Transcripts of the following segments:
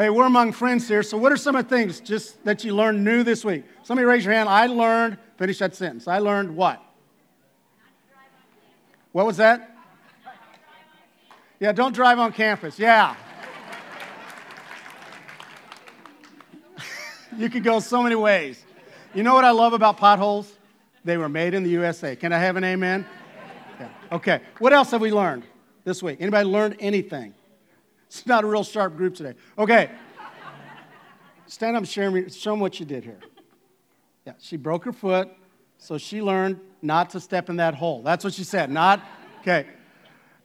Hey, we're among friends here, so what are some of the things just that you learned new this week? Somebody raise your hand. I learned, finish that sentence. I learned what? What was that? Yeah, don't drive on campus. Yeah. you could go so many ways. You know what I love about potholes? They were made in the USA. Can I have an amen? Yeah. Okay. What else have we learned this week? Anybody learned anything? It's not a real sharp group today. Okay. Stand up share me, show them what you did here. Yeah, she broke her foot, so she learned not to step in that hole. That's what she said. Not, okay.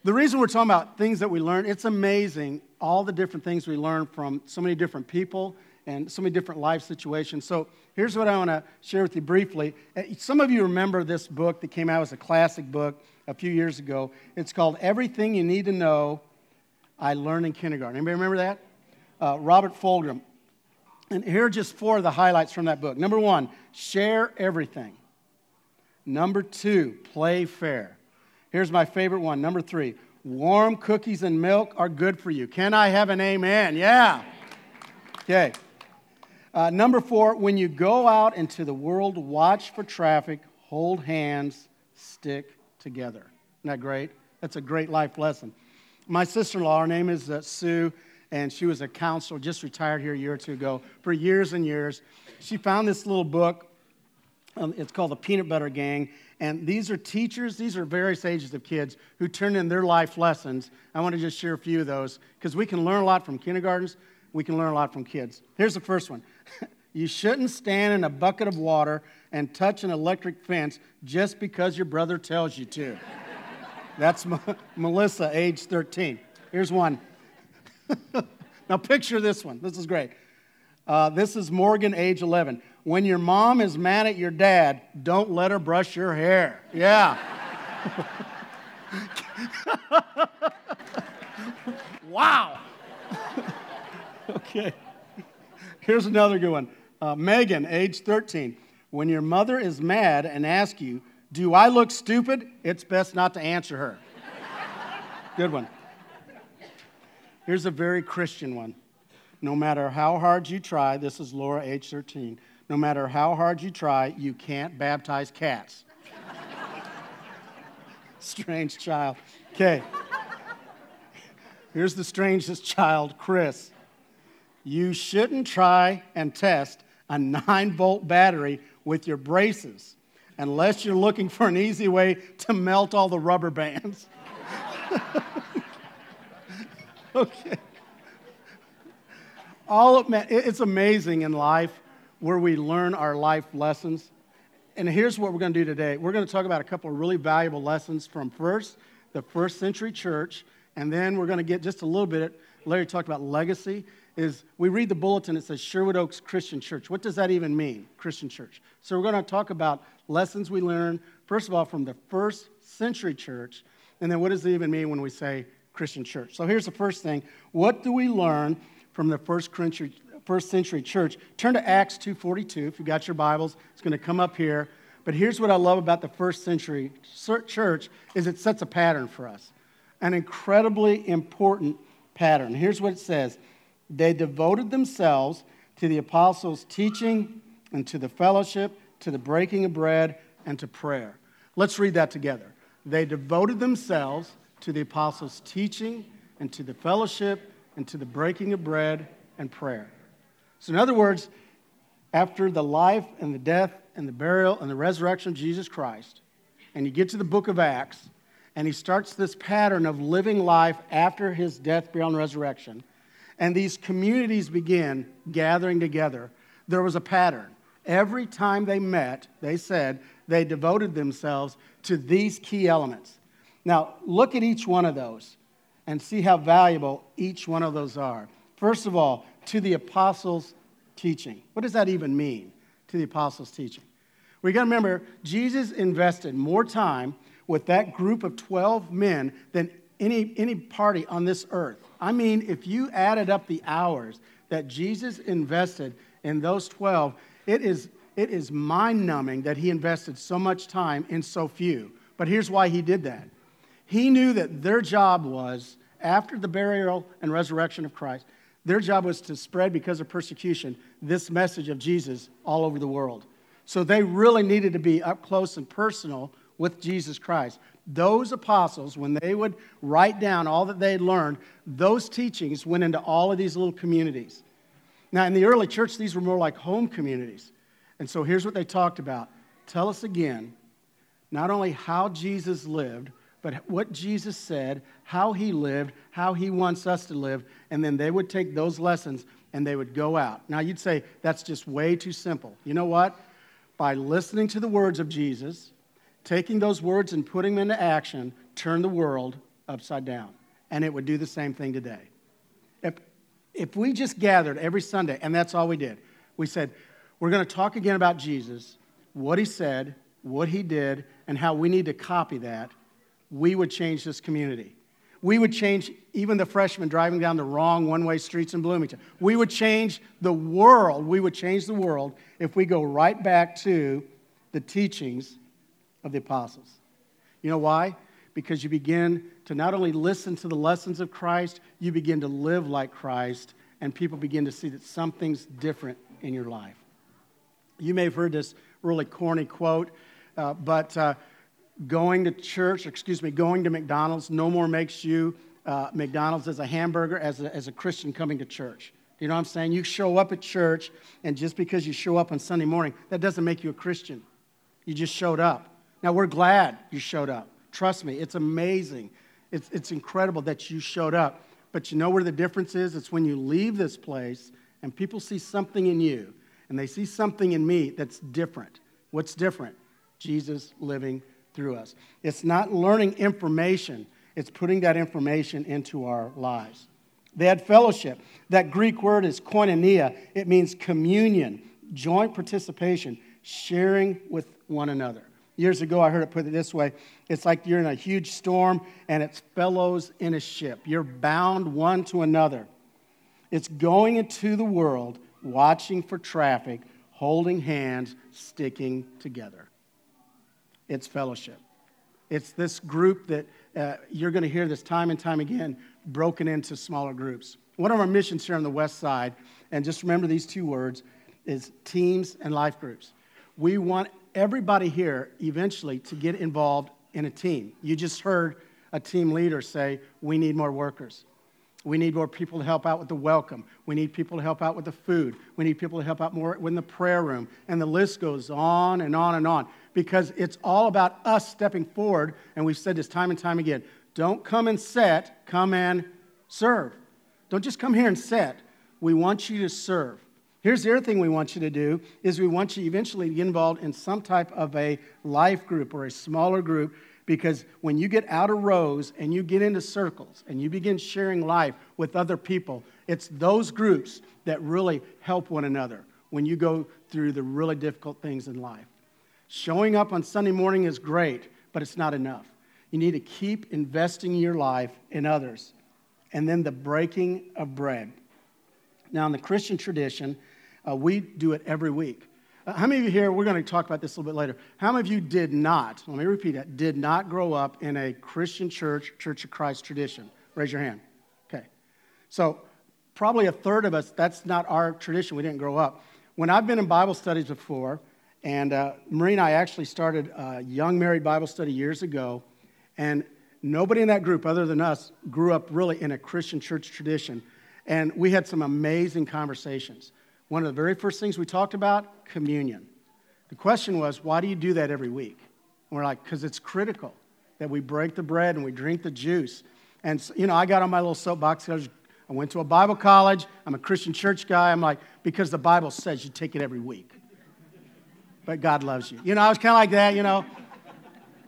The reason we're talking about things that we learn, it's amazing all the different things we learn from so many different people and so many different life situations. So here's what I want to share with you briefly. Uh, some of you remember this book that came out as a classic book a few years ago. It's called Everything You Need to Know I learned in kindergarten. Anybody remember that? Uh, Robert Fulghum. And here are just four of the highlights from that book. Number one, share everything. Number two, play fair. Here's my favorite one. Number three, warm cookies and milk are good for you. Can I have an amen? Yeah. Okay. Uh, number four, when you go out into the world, watch for traffic, hold hands, stick together. Isn't that great? That's a great life lesson. My sister in law, her name is uh, Sue, and she was a counselor, just retired here a year or two ago, for years and years. She found this little book. Um, it's called The Peanut Butter Gang. And these are teachers, these are various ages of kids who turn in their life lessons. I want to just share a few of those because we can learn a lot from kindergartens, we can learn a lot from kids. Here's the first one You shouldn't stand in a bucket of water and touch an electric fence just because your brother tells you to. That's M- Melissa, age 13. Here's one. now, picture this one. This is great. Uh, this is Morgan, age 11. When your mom is mad at your dad, don't let her brush your hair. Yeah. wow. okay. Here's another good one. Uh, Megan, age 13. When your mother is mad and asks you, do I look stupid? It's best not to answer her. Good one. Here's a very Christian one. No matter how hard you try, this is Laura, age 13. No matter how hard you try, you can't baptize cats. Strange child. Okay. Here's the strangest child, Chris. You shouldn't try and test a 9 volt battery with your braces unless you're looking for an easy way to melt all the rubber bands. okay. All of, it's amazing in life where we learn our life lessons. And here's what we're going to do today. We're going to talk about a couple of really valuable lessons from first the first century church, and then we're going to get just a little bit. Larry talked about legacy, is we read the bulletin, it says Sherwood Oaks Christian Church. What does that even mean, Christian church? So we're going to talk about lessons we learned, first of all, from the first century church, and then what does it even mean when we say Christian church? So here's the first thing. What do we learn from the first century, first century church? Turn to Acts 2.42. If you've got your Bibles, it's going to come up here. But here's what I love about the first century church is it sets a pattern for us. An incredibly important pattern. Here's what it says. They devoted themselves to the apostles' teaching and to the fellowship, to the breaking of bread, and to prayer. Let's read that together. They devoted themselves to the apostles' teaching and to the fellowship and to the breaking of bread and prayer. So, in other words, after the life and the death and the burial and the resurrection of Jesus Christ, and you get to the book of Acts, and he starts this pattern of living life after his death, burial, and resurrection and these communities began gathering together, there was a pattern. Every time they met, they said they devoted themselves to these key elements. Now, look at each one of those and see how valuable each one of those are. First of all, to the apostles' teaching. What does that even mean, to the apostles' teaching? We got to remember, Jesus invested more time with that group of 12 men than any, any party on this earth. I mean, if you added up the hours that Jesus invested in those 12, it is, it is mind numbing that he invested so much time in so few. But here's why he did that. He knew that their job was, after the burial and resurrection of Christ, Their job was to spread, because of persecution, this message of Jesus all over the world. So they really needed to be up close and personal with Jesus Christ. Those apostles, when they would write down all that they had learned, those teachings went into all of these little communities. Now, in the early church, these were more like home communities. And so here's what they talked about Tell us again not only how Jesus lived, but what Jesus said, how he lived, how he wants us to live, and then they would take those lessons and they would go out. Now, you'd say that's just way too simple. You know what? By listening to the words of Jesus, taking those words and putting them into action, turn the world upside down. And it would do the same thing today. If, if we just gathered every Sunday, and that's all we did, we said, we're going to talk again about Jesus, what he said, what he did, and how we need to copy that, we would change this community. We would change even the freshmen driving down the wrong one way streets in Bloomington. We would change the world. We would change the world if we go right back to the teachings of the apostles. You know why? Because you begin to not only listen to the lessons of Christ, you begin to live like Christ, and people begin to see that something's different in your life. You may have heard this really corny quote, uh, but uh, going to church, excuse me, going to McDonald's no more makes you uh, McDonald's as a hamburger as a, as a Christian coming to church. You know what I'm saying? You show up at church, and just because you show up on Sunday morning, that doesn't make you a Christian. You just showed up. Now, we're glad you showed up. Trust me, it's amazing. It's, it's incredible that you showed up. But you know where the difference is? It's when you leave this place and people see something in you and they see something in me that's different. What's different? Jesus living through us. It's not learning information, it's putting that information into our lives. They had fellowship. That Greek word is koinonia, it means communion, joint participation, sharing with one another. Years ago, I heard it put it this way it's like you're in a huge storm and it's fellows in a ship. You're bound one to another. It's going into the world, watching for traffic, holding hands, sticking together. It's fellowship. It's this group that uh, you're going to hear this time and time again, broken into smaller groups. One of our missions here on the west side, and just remember these two words, is teams and life groups. We want everybody here eventually to get involved in a team. You just heard a team leader say, We need more workers. We need more people to help out with the welcome. We need people to help out with the food. We need people to help out more in the prayer room. And the list goes on and on and on because it's all about us stepping forward. And we've said this time and time again don't come and set, come and serve. Don't just come here and set. We want you to serve. Here's the other thing we want you to do is we want you eventually to get involved in some type of a life group or a smaller group because when you get out of rows and you get into circles and you begin sharing life with other people, it's those groups that really help one another when you go through the really difficult things in life. Showing up on Sunday morning is great, but it's not enough. You need to keep investing your life in others. And then the breaking of bread. Now, in the Christian tradition, uh, we do it every week. Uh, how many of you here, we're going to talk about this a little bit later. How many of you did not, let me repeat that, did not grow up in a Christian church, Church of Christ tradition? Raise your hand. Okay. So, probably a third of us, that's not our tradition. We didn't grow up. When I've been in Bible studies before, and uh, Marie and I actually started a young married Bible study years ago, and nobody in that group, other than us, grew up really in a Christian church tradition. And we had some amazing conversations. One of the very first things we talked about, communion. The question was, why do you do that every week? And we're like, because it's critical that we break the bread and we drink the juice. And, you know, I got on my little soapbox. I, I went to a Bible college. I'm a Christian church guy. I'm like, because the Bible says you take it every week. But God loves you. You know, I was kind of like that, you know.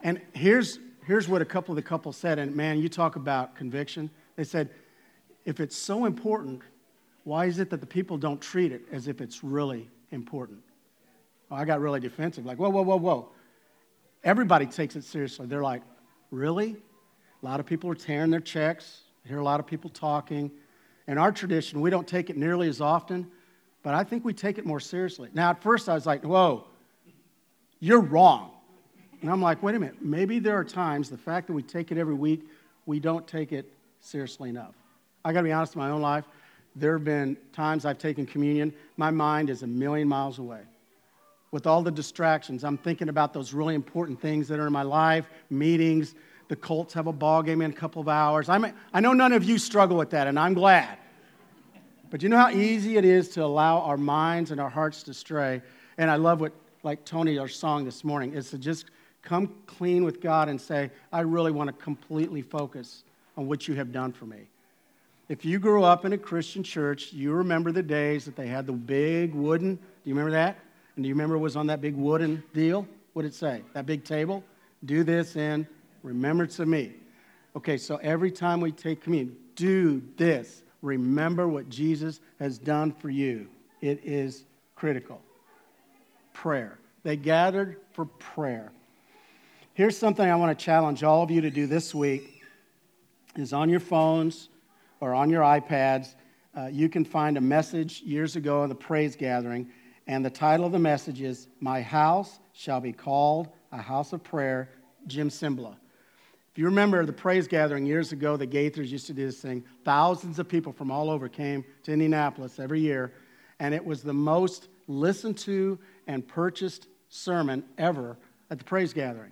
And here's, here's what a couple of the couples said. And man, you talk about conviction. They said, if it's so important, why is it that the people don't treat it as if it's really important? Well, I got really defensive, like, whoa, whoa, whoa, whoa. Everybody takes it seriously. They're like, really? A lot of people are tearing their checks. I hear a lot of people talking. In our tradition, we don't take it nearly as often, but I think we take it more seriously. Now, at first, I was like, whoa, you're wrong. And I'm like, wait a minute, maybe there are times the fact that we take it every week, we don't take it seriously enough. I got to be honest in my own life there have been times I've taken communion, my mind is a million miles away. With all the distractions, I'm thinking about those really important things that are in my life, meetings. The Colts have a ball game in a couple of hours. I'm, I know none of you struggle with that, and I'm glad. But you know how easy it is to allow our minds and our hearts to stray? And I love what, like Tony, our song this morning, is to just come clean with God and say, I really want to completely focus on what you have done for me. If you grew up in a Christian church, you remember the days that they had the big wooden, do you remember that? And do you remember it was on that big wooden deal? What did it say? That big table? Do this in remembrance of me. Okay, so every time we take communion, do this remember what Jesus has done for you. It is critical. Prayer. They gathered for prayer. Here's something I want to challenge all of you to do this week is on your phones or on your iPads, uh, you can find a message years ago in the praise gathering, and the title of the message is My House Shall Be Called a House of Prayer, Jim Cymbala. If you remember the praise gathering years ago, the Gaithers used to do this thing. Thousands of people from all over came to Indianapolis every year, and it was the most listened to and purchased sermon ever at the praise gathering.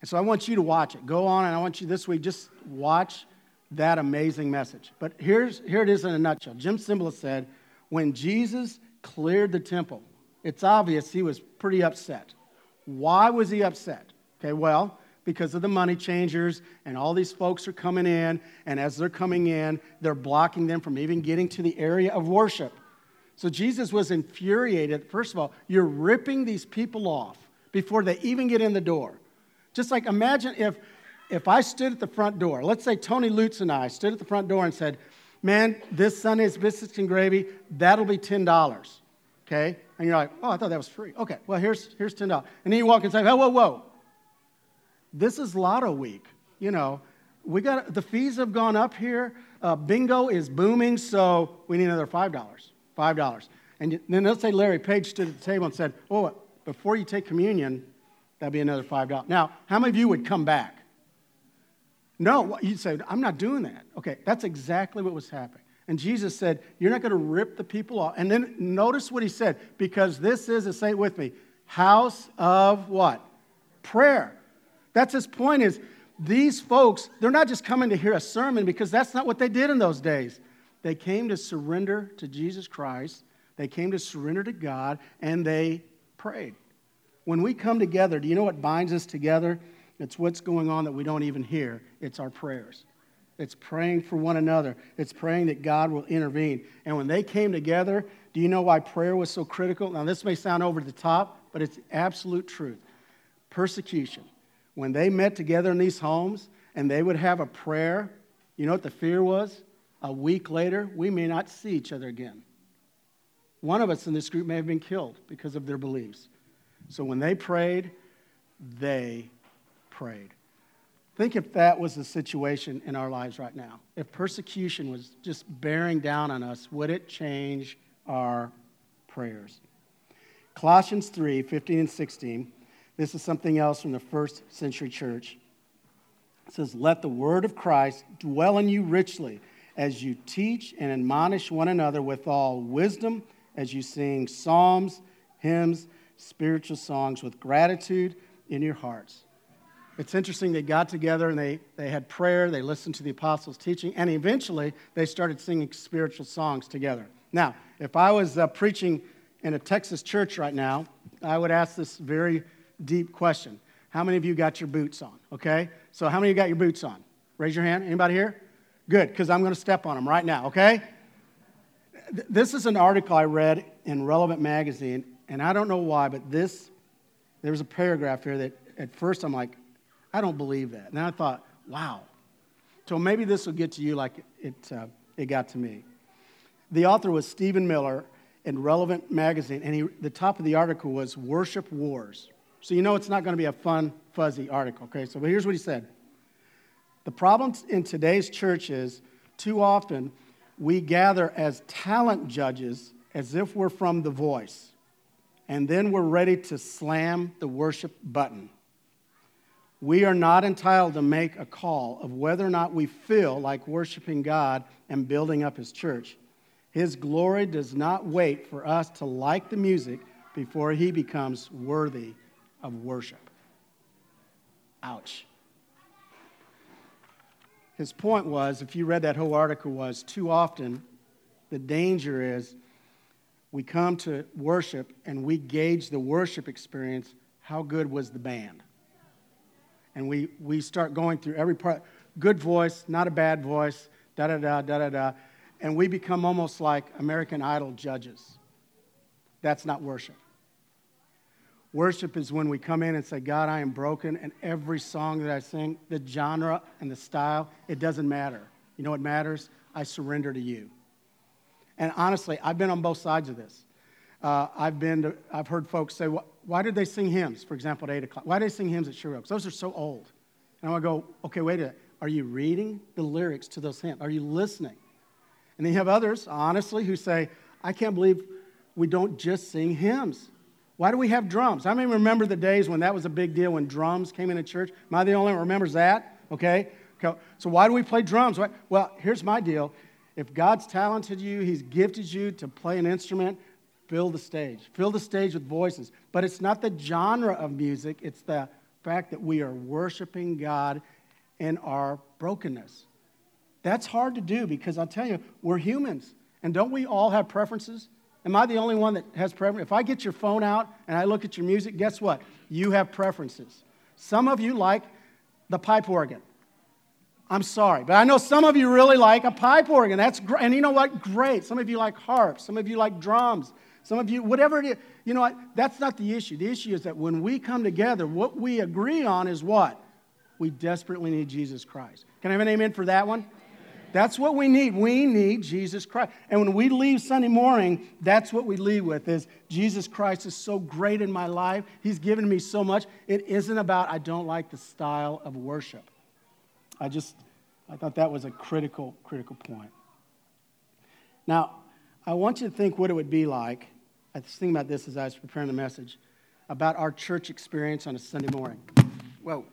And so I want you to watch it. Go on, and I want you this week just watch that amazing message. But here's, here it is in a nutshell. Jim Cymbala said, when Jesus cleared the temple, it's obvious he was pretty upset. Why was he upset? Okay, well, because of the money changers, and all these folks are coming in, and as they're coming in, they're blocking them from even getting to the area of worship. So Jesus was infuriated. First of all, you're ripping these people off before they even get in the door. Just like imagine if if I stood at the front door, let's say Tony Lutz and I stood at the front door and said, Man, this Sunday's biscuits and gravy, that'll be $10. Okay? And you're like, Oh, I thought that was free. Okay, well, here's, here's $10. And then you walk and say, Oh, whoa, whoa this is lotto week. You know, we got the fees have gone up here. Uh, bingo is booming, so we need another five dollars. Five dollars. And then let's say Larry Page stood at the table and said, "Oh, before you take communion, that'd be another five dollars." Now, how many of you would come back? No, you'd say, "I'm not doing that." Okay, that's exactly what was happening. And Jesus said, You're not going to rip the people off. And then notice what he said, because this is, say it with me, house of what? Prayer. That's his point is these folks, they're not just coming to hear a sermon because that's not what they did in those days. They came to surrender to Jesus Christ, they came to surrender to God, and they prayed. When we come together, do you know what binds us together? It's what's going on that we don't even hear. It's our prayers. It's praying for one another. It's praying that God will intervene. And when they came together, do you know why prayer was so critical? Now, this may sound over the top, but it's absolute truth. Persecution when they met together in these homes and they would have a prayer, you know what the fear was? A week later, we may not see each other again. One of us in this group may have been killed because of their beliefs. So when they prayed, they prayed. Think if that was the situation in our lives right now. If persecution was just bearing down on us, would it change our prayers? Colossians 3 15 and 16 this is something else from the first century church. It says, Let the word of Christ dwell in you richly as you teach and admonish one another with all wisdom, as you sing psalms, hymns, spiritual songs with gratitude in your hearts. It's interesting, they got together and they, they had prayer, they listened to the apostles' teaching, and eventually they started singing spiritual songs together. Now, if I was uh, preaching in a Texas church right now, I would ask this very deep question. How many of you got your boots on? Okay? So, how many of you got your boots on? Raise your hand. Anybody here? Good, because I'm going to step on them right now, okay? This is an article I read in Relevant Magazine, and I don't know why, but this, there was a paragraph here that at first I'm like, I don't believe that. And I thought, wow. So maybe this will get to you like it, uh, it got to me. The author was Stephen Miller in Relevant Magazine, and he, the top of the article was Worship Wars. So you know it's not going to be a fun, fuzzy article, okay? So here's what he said The problem in today's church is too often we gather as talent judges as if we're from The Voice, and then we're ready to slam the worship button. We are not entitled to make a call of whether or not we feel like worshiping God and building up His church. His glory does not wait for us to like the music before He becomes worthy of worship. Ouch. His point was, if you read that whole article, was too often the danger is we come to worship and we gauge the worship experience how good was the band? And we, we start going through every part good voice, not a bad voice, da da da da da da. And we become almost like American Idol judges. That's not worship. Worship is when we come in and say, God, I am broken, and every song that I sing, the genre and the style, it doesn't matter. You know what matters? I surrender to you. And honestly, I've been on both sides of this. Uh, I've, been to, I've heard folks say, why did they sing hymns, for example, at 8 o'clock? Why did they sing hymns at Sherwood Oaks? Those are so old. And I want to go, okay, wait a minute. Are you reading the lyrics to those hymns? Are you listening? And then you have others, honestly, who say, I can't believe we don't just sing hymns. Why do we have drums? I mean, remember the days when that was a big deal when drums came into church. Am I the only one remembers that? Okay. So why do we play drums? Well, here's my deal. If God's talented you, He's gifted you to play an instrument, fill the stage. Fill the stage with voices. But it's not the genre of music, it's the fact that we are worshiping God in our brokenness. That's hard to do because I'll tell you, we're humans. And don't we all have preferences? Am I the only one that has preference? If I get your phone out and I look at your music, guess what? You have preferences. Some of you like the pipe organ. I'm sorry, but I know some of you really like a pipe organ. That's great. And you know what? Great. Some of you like harps. Some of you like drums. Some of you, whatever it is, you know what? That's not the issue. The issue is that when we come together, what we agree on is what? We desperately need Jesus Christ. Can I have an amen for that one? That's what we need. We need Jesus Christ. And when we leave Sunday morning, that's what we leave with is Jesus Christ is so great in my life. He's given me so much. It isn't about I don't like the style of worship. I just I thought that was a critical critical point. Now, I want you to think what it would be like. I was thinking about this as I was preparing the message about our church experience on a Sunday morning. Whoa.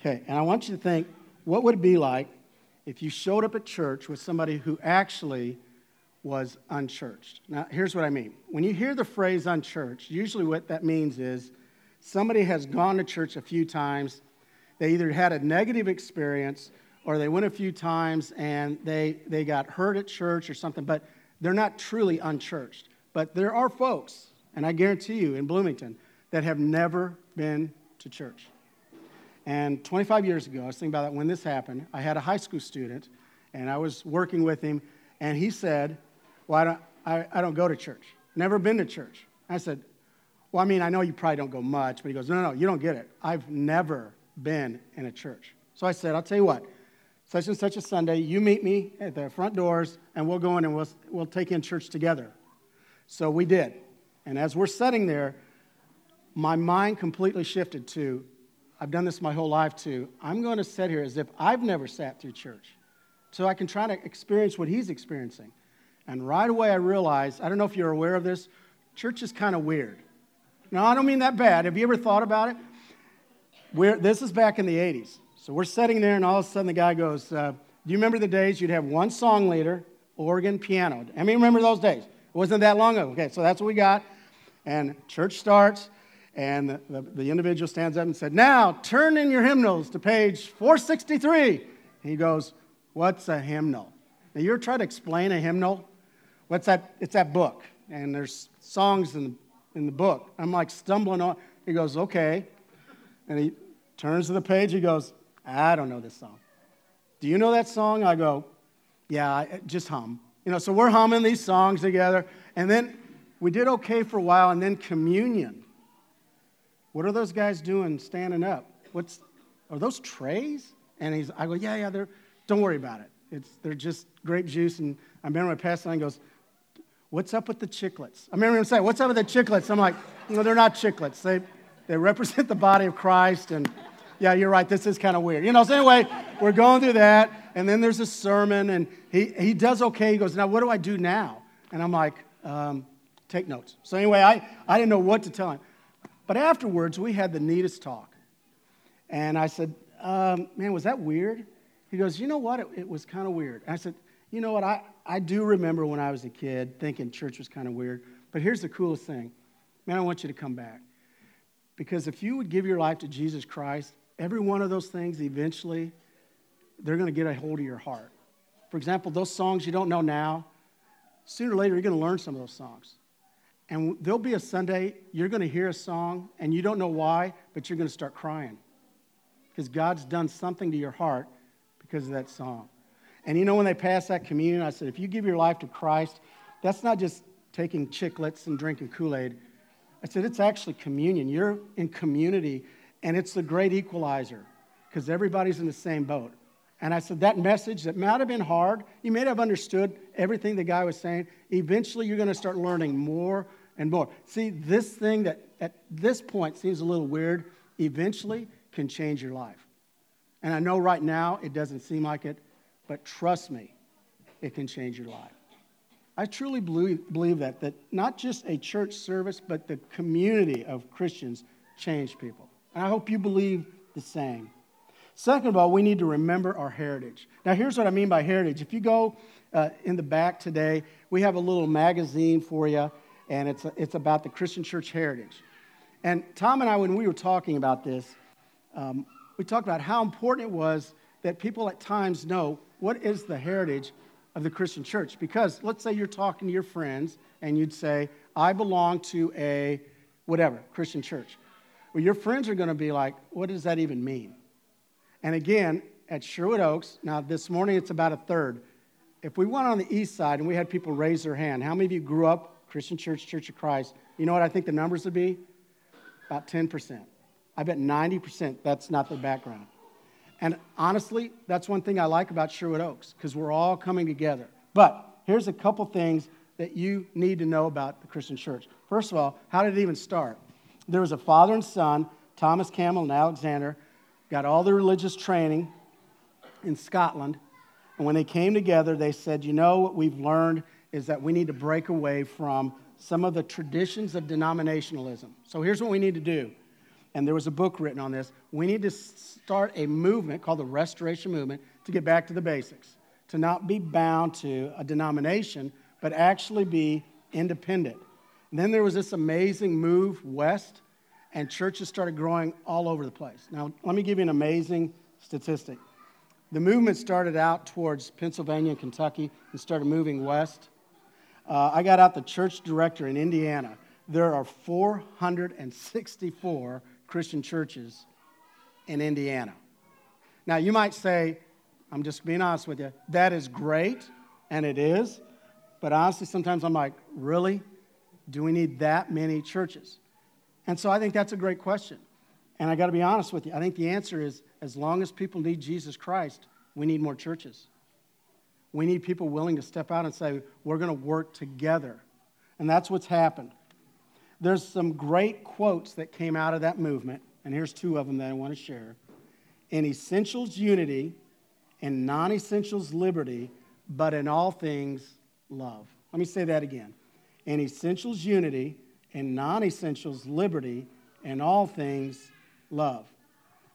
Okay, and I want you to think what would it be like if you showed up at church with somebody who actually was unchurched? Now, here's what I mean. When you hear the phrase unchurched, usually what that means is somebody has gone to church a few times, they either had a negative experience or they went a few times and they, they got hurt at church or something, but they're not truly unchurched. But there are folks, and I guarantee you in Bloomington, that have never been to church. And 25 years ago, I was thinking about that when this happened. I had a high school student, and I was working with him, and he said, Well, I don't, I, I don't go to church. Never been to church. I said, Well, I mean, I know you probably don't go much, but he goes, No, no, no, you don't get it. I've never been in a church. So I said, I'll tell you what, such and such a Sunday, you meet me at the front doors, and we'll go in and we'll, we'll take in church together. So we did. And as we're sitting there, my mind completely shifted to I've done this my whole life too. I'm going to sit here as if I've never sat through church so I can try to experience what he's experiencing. And right away I realized, I don't know if you're aware of this, church is kind of weird. Now, I don't mean that bad. Have you ever thought about it? We're, this is back in the 80s. So we're sitting there, and all of a sudden the guy goes, uh, Do you remember the days you'd have one song leader, organ, piano? I mean, remember those days? It wasn't that long ago. Okay, so that's what we got. And church starts, and the, the, the, individual stands up and said, Now turn in your hymnals to page 463. he goes, What's a hymnal? Now you're trying to explain a hymnal? What's that? It's that book. And there's songs in the, in the book. I'm like stumbling on. He goes, Okay. And he turns to the page. He goes, I don't know this song. Do you know that song? I go, Yeah, just hum. You know, so we're humming these songs together. And then we did okay for a while, and then communion what are those guys doing standing up? What's, are those trays? And he's, I go, yeah, yeah, they're, don't worry about it. It's, they're just grape juice. And I remember my pastor and goes, what's up with the chiclets? I remember him saying, what's up with the chiclets? I'm like, no, they're not chiclets. They, they represent the body of Christ. And yeah, you're right. This is kind of weird. You know, so anyway, we're going through that. And then there's a sermon, and he, he does okay. He goes, now what do I do now? And I'm like, um, take notes. So anyway, I, I didn't know what to tell him. But afterwards, we had the neatest talk. And I said, um, Man, was that weird? He goes, You know what? It, it was kind of weird. And I said, You know what? I, I do remember when I was a kid thinking church was kind of weird. But here's the coolest thing man, I want you to come back. Because if you would give your life to Jesus Christ, every one of those things eventually, they're going to get a hold of your heart. For example, those songs you don't know now, sooner or later, you're going to learn some of those songs. And there'll be a Sunday, you're going to hear a song, and you don't know why, but you're going to start crying. Because God's done something to your heart because of that song. And you know, when they pass that communion, I said, if you give your life to Christ, that's not just taking chiclets and drinking Kool Aid. I said, it's actually communion. You're in community, and it's the great equalizer because everybody's in the same boat. And I said, that message that might have been hard, you may have understood everything the guy was saying. Eventually, you're going to start learning more and more. See, this thing that at this point seems a little weird, eventually can change your life. And I know right now it doesn't seem like it, but trust me, it can change your life. I truly believe, that, that not just a church service, but the community of Christians change people. And I hope you believe the same. Second of all, we need to remember our heritage. Now, here's what I mean by heritage. If you go uh, in the back today, we have a little magazine for you, and it's, it's about the Christian church heritage. And Tom and I, when we were talking about this, um, we talked about how important it was that people at times know what is the heritage of the Christian church. Because let's say you're talking to your friends, and you'd say, I belong to a whatever, Christian church. Well, your friends are going to be like, what does that even mean? And again, at Sherwood Oaks, now this morning it's about a third. If we went on the east side and we had people raise their hand, how many of you grew up Christian Church, Church of Christ? You know what I think the numbers would be? About 10%. I bet 90% that's not their background. And honestly, that's one thing I like about Sherwood Oaks, because we're all coming together. But here's a couple things that you need to know about the Christian church. First of all, how did it even start? There was a father and son, Thomas Campbell and Alexander, got all the religious training in Scotland. And when they came together, they said, You know, what we've learned is that we need to break away from some of the traditions of denominationalism. So here's what we need to do. And there was a book written on this. We need to start a movement called the Restoration Movement to get back to the basics, to not be bound to a denomination, but actually be independent. Then there was this amazing move west and churches started growing all over the place. Now, let me give you an amazing statistic. The movement started out towards Pennsylvania and Kentucky and started moving west. Uh, I got out the church director in Indiana. There are 464 Christian churches in Indiana. Now, you might say, I'm just being honest with you, that is great, and it is. But honestly, sometimes I'm like, really? Do we need that many churches? And so I think that's a great question. And I got to be honest with you. I think the answer is as long as people need Jesus Christ, we need more churches. We need people willing to step out and say, we're going to work together. And that's what's happened. There's some great quotes that came out of that movement, and here's two of them that I want to share. In essentials, unity, in non essentials, liberty, but in all things, love. Let me say that again. In essentials, unity, in non essentials, liberty, and all things, love.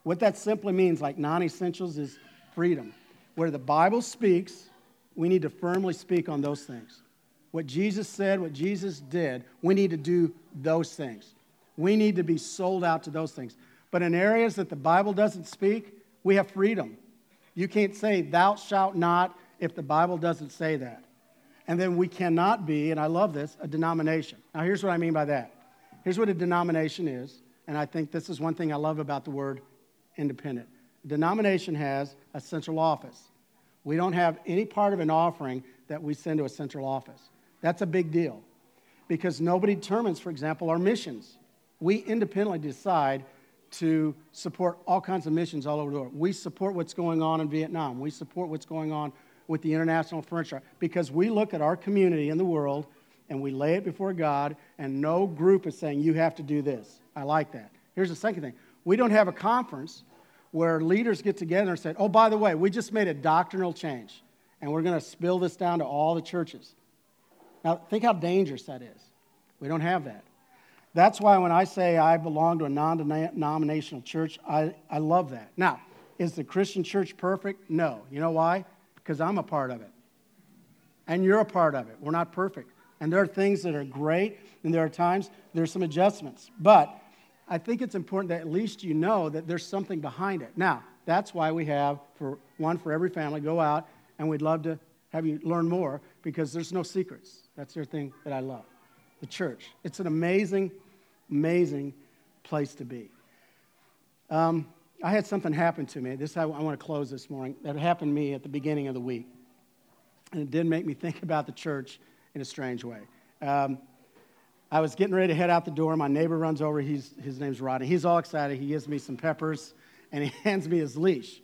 What that simply means, like non essentials, is freedom. Where the Bible speaks, we need to firmly speak on those things. What Jesus said, what Jesus did, we need to do those things. We need to be sold out to those things. But in areas that the Bible doesn't speak, we have freedom. You can't say, Thou shalt not, if the Bible doesn't say that. And then we cannot be, and I love this, a denomination. Now, here's what I mean by that. Here's what a denomination is, and I think this is one thing I love about the word independent. A denomination has a central office. We don't have any part of an offering that we send to a central office. That's a big deal because nobody determines, for example, our missions. We independently decide to support all kinds of missions all over the world. We support what's going on in Vietnam. We support what's going on with the International Furniture because we look at our community in the world and we lay it before God, and no group is saying, You have to do this. I like that. Here's the second thing we don't have a conference where leaders get together and say, Oh, by the way, we just made a doctrinal change, and we're going to spill this down to all the churches. Now, think how dangerous that is. We don't have that. That's why when I say I belong to a non denominational church, I, I love that. Now, is the Christian church perfect? No. You know why? Because I'm a part of it. And you're a part of it. We're not perfect. And there are things that are great, and there are times there's some adjustments. But I think it's important that at least you know that there's something behind it. Now, that's why we have, for one for every family, go out, and we'd love to have you learn more because there's no secrets. That's the thing that I love. The church. It's an amazing, amazing place to be. Um, I had something happen to me. This I, I want to close this morning. That happened to me at the beginning of the week, and it did make me think about the church in a strange way. Um, I was getting ready to head out the door. My neighbor runs over. He's, his name's Rodney. He's all excited. He gives me some peppers, and he hands me his leash.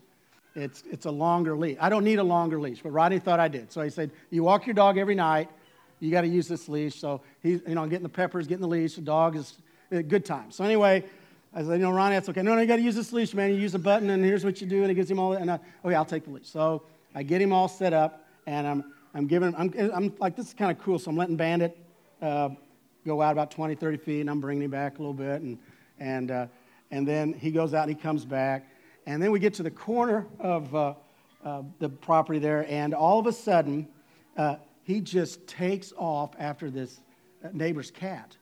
It's, it's a longer leash. I don't need a longer leash, but Rodney thought I did. So he said, You walk your dog every night. You got to use this leash. So he's, you know, getting the peppers, getting the leash. The dog is a good time. So anyway, I said, You know, Ronnie, that's okay. No, no, you got to use this leash, man. You use a button, and here's what you do. And it gives him all that. And I, okay, I'll take the leash. So I get him all set up, and I'm, I'm giving, I'm, I'm like, this is kind of cool. So I'm letting Bandit uh, go out about 20, 30 feet, and I'm bringing him back a little bit. And, and, uh, and then he goes out and he comes back. And then we get to the corner of uh, uh, the property there, and all of a sudden, uh, he just takes off after this uh, neighbor's cat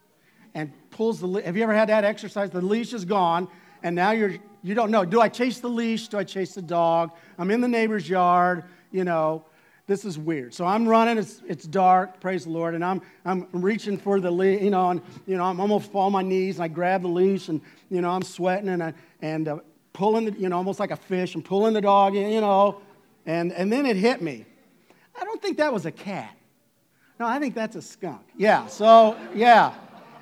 and pulls the leash. Have you ever had that exercise? The leash is gone, and now you're, you don't know. Do I chase the leash? Do I chase the dog? I'm in the neighbor's yard, you know. This is weird. So I'm running. It's, it's dark. Praise the Lord. And I'm, I'm reaching for the leash, you know, and, you know, I'm almost fall on my knees. And I grab the leash and, you know, I'm sweating and, I, and uh, pulling the, you know, almost like a fish and pulling the dog you know. And, and then it hit me. I don't think that was a cat. No, I think that's a skunk. Yeah, so, yeah.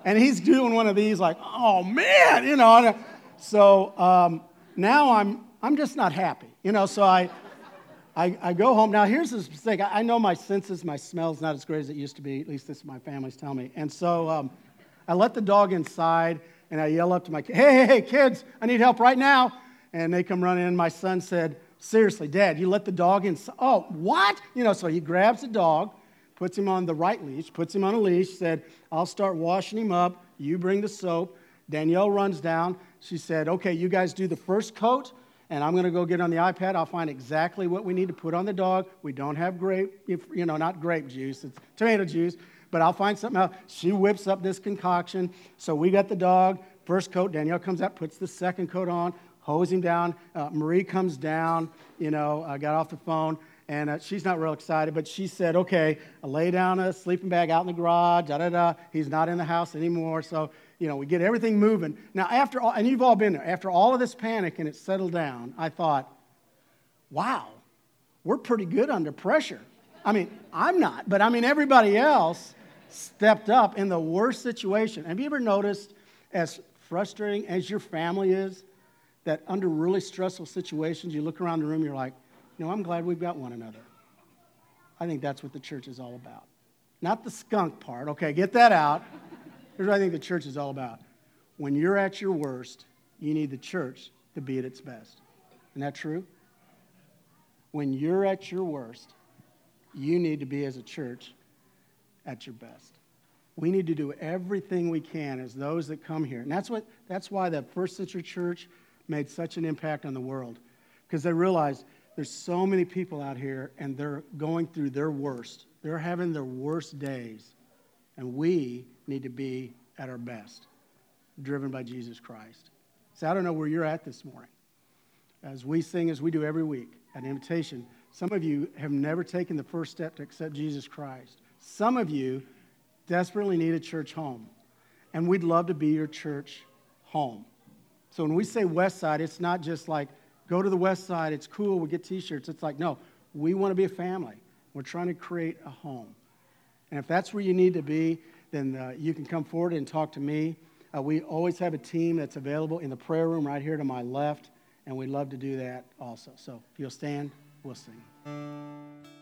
And he's doing one of these like, oh man, you know. So um, now I'm, I'm just not happy, you know. So I, I, I go home. Now, here's the mistake. I, I, know my senses, my smell's not as great as it used to be. At least this is my family's telling me. And so um, I let the dog inside and I yell up to my kids, hey, hey, hey, kids, I need help right now. And they come running in. My son said, seriously, Dad, you let the dog inside? Oh, what? You know, so he grabs the dog, puts him on the right leash, puts him on a leash, said, I'll start washing him up. You bring the soap. Danielle runs down. She said, okay, you guys do the first coat and I'm going to go get on the iPad. I'll find exactly what we need to put on the dog. We don't have grape, you know, not grape juice, it's tomato juice, but I'll find something else. She whips up this concoction. So we got the dog, first coat. Danielle comes out, puts the second coat on, hose him down. Uh, Marie comes down, you know, I got off the phone. And uh, she's not real excited, but she said, okay, I lay down a sleeping bag out in the garage, da da da. He's not in the house anymore. So you know, we get everything moving. Now, after all, and you've all been there, after all of this panic and it settled down, I thought, wow, we're pretty good under pressure. I mean, I'm not, but I mean, everybody else stepped up in the worst situation. Have you ever noticed, as frustrating as your family is, that under really stressful situations, you look around the room, you're like, know, I'm glad we've got one another. I think that's what the church is all about. Not the skunk part, okay, get that out. Here's what I think the church is all about. When you're at your worst, you need the church to be at its best. Isn't that true? When you're at your worst, you need to be as a church at your best. We need to do everything we can as those that come here. And that's, what, that's why the first century church made such an impact on the world. Because they realized there's so many people out here and they're going through their worst. They're having their worst days. And we need to be at our best, driven by Jesus Christ. So I don't know where you're at this morning. As we sing, as we do every week, an invitation, some of you have never taken the first step to accept Jesus Christ. Some of you desperately need a church home, and we'd love to be your church home. So when we say West Side, it's not just like go to the West Side, it's cool, we get t shirts. It's like, no, we want to be a family. We're trying to create a home. And if that's where you need to be, then uh, you can come forward and talk to me. Uh, we always have a team that's available in the prayer room right here to my left, and we'd love to do that also. So if you'll stand, we'll sing.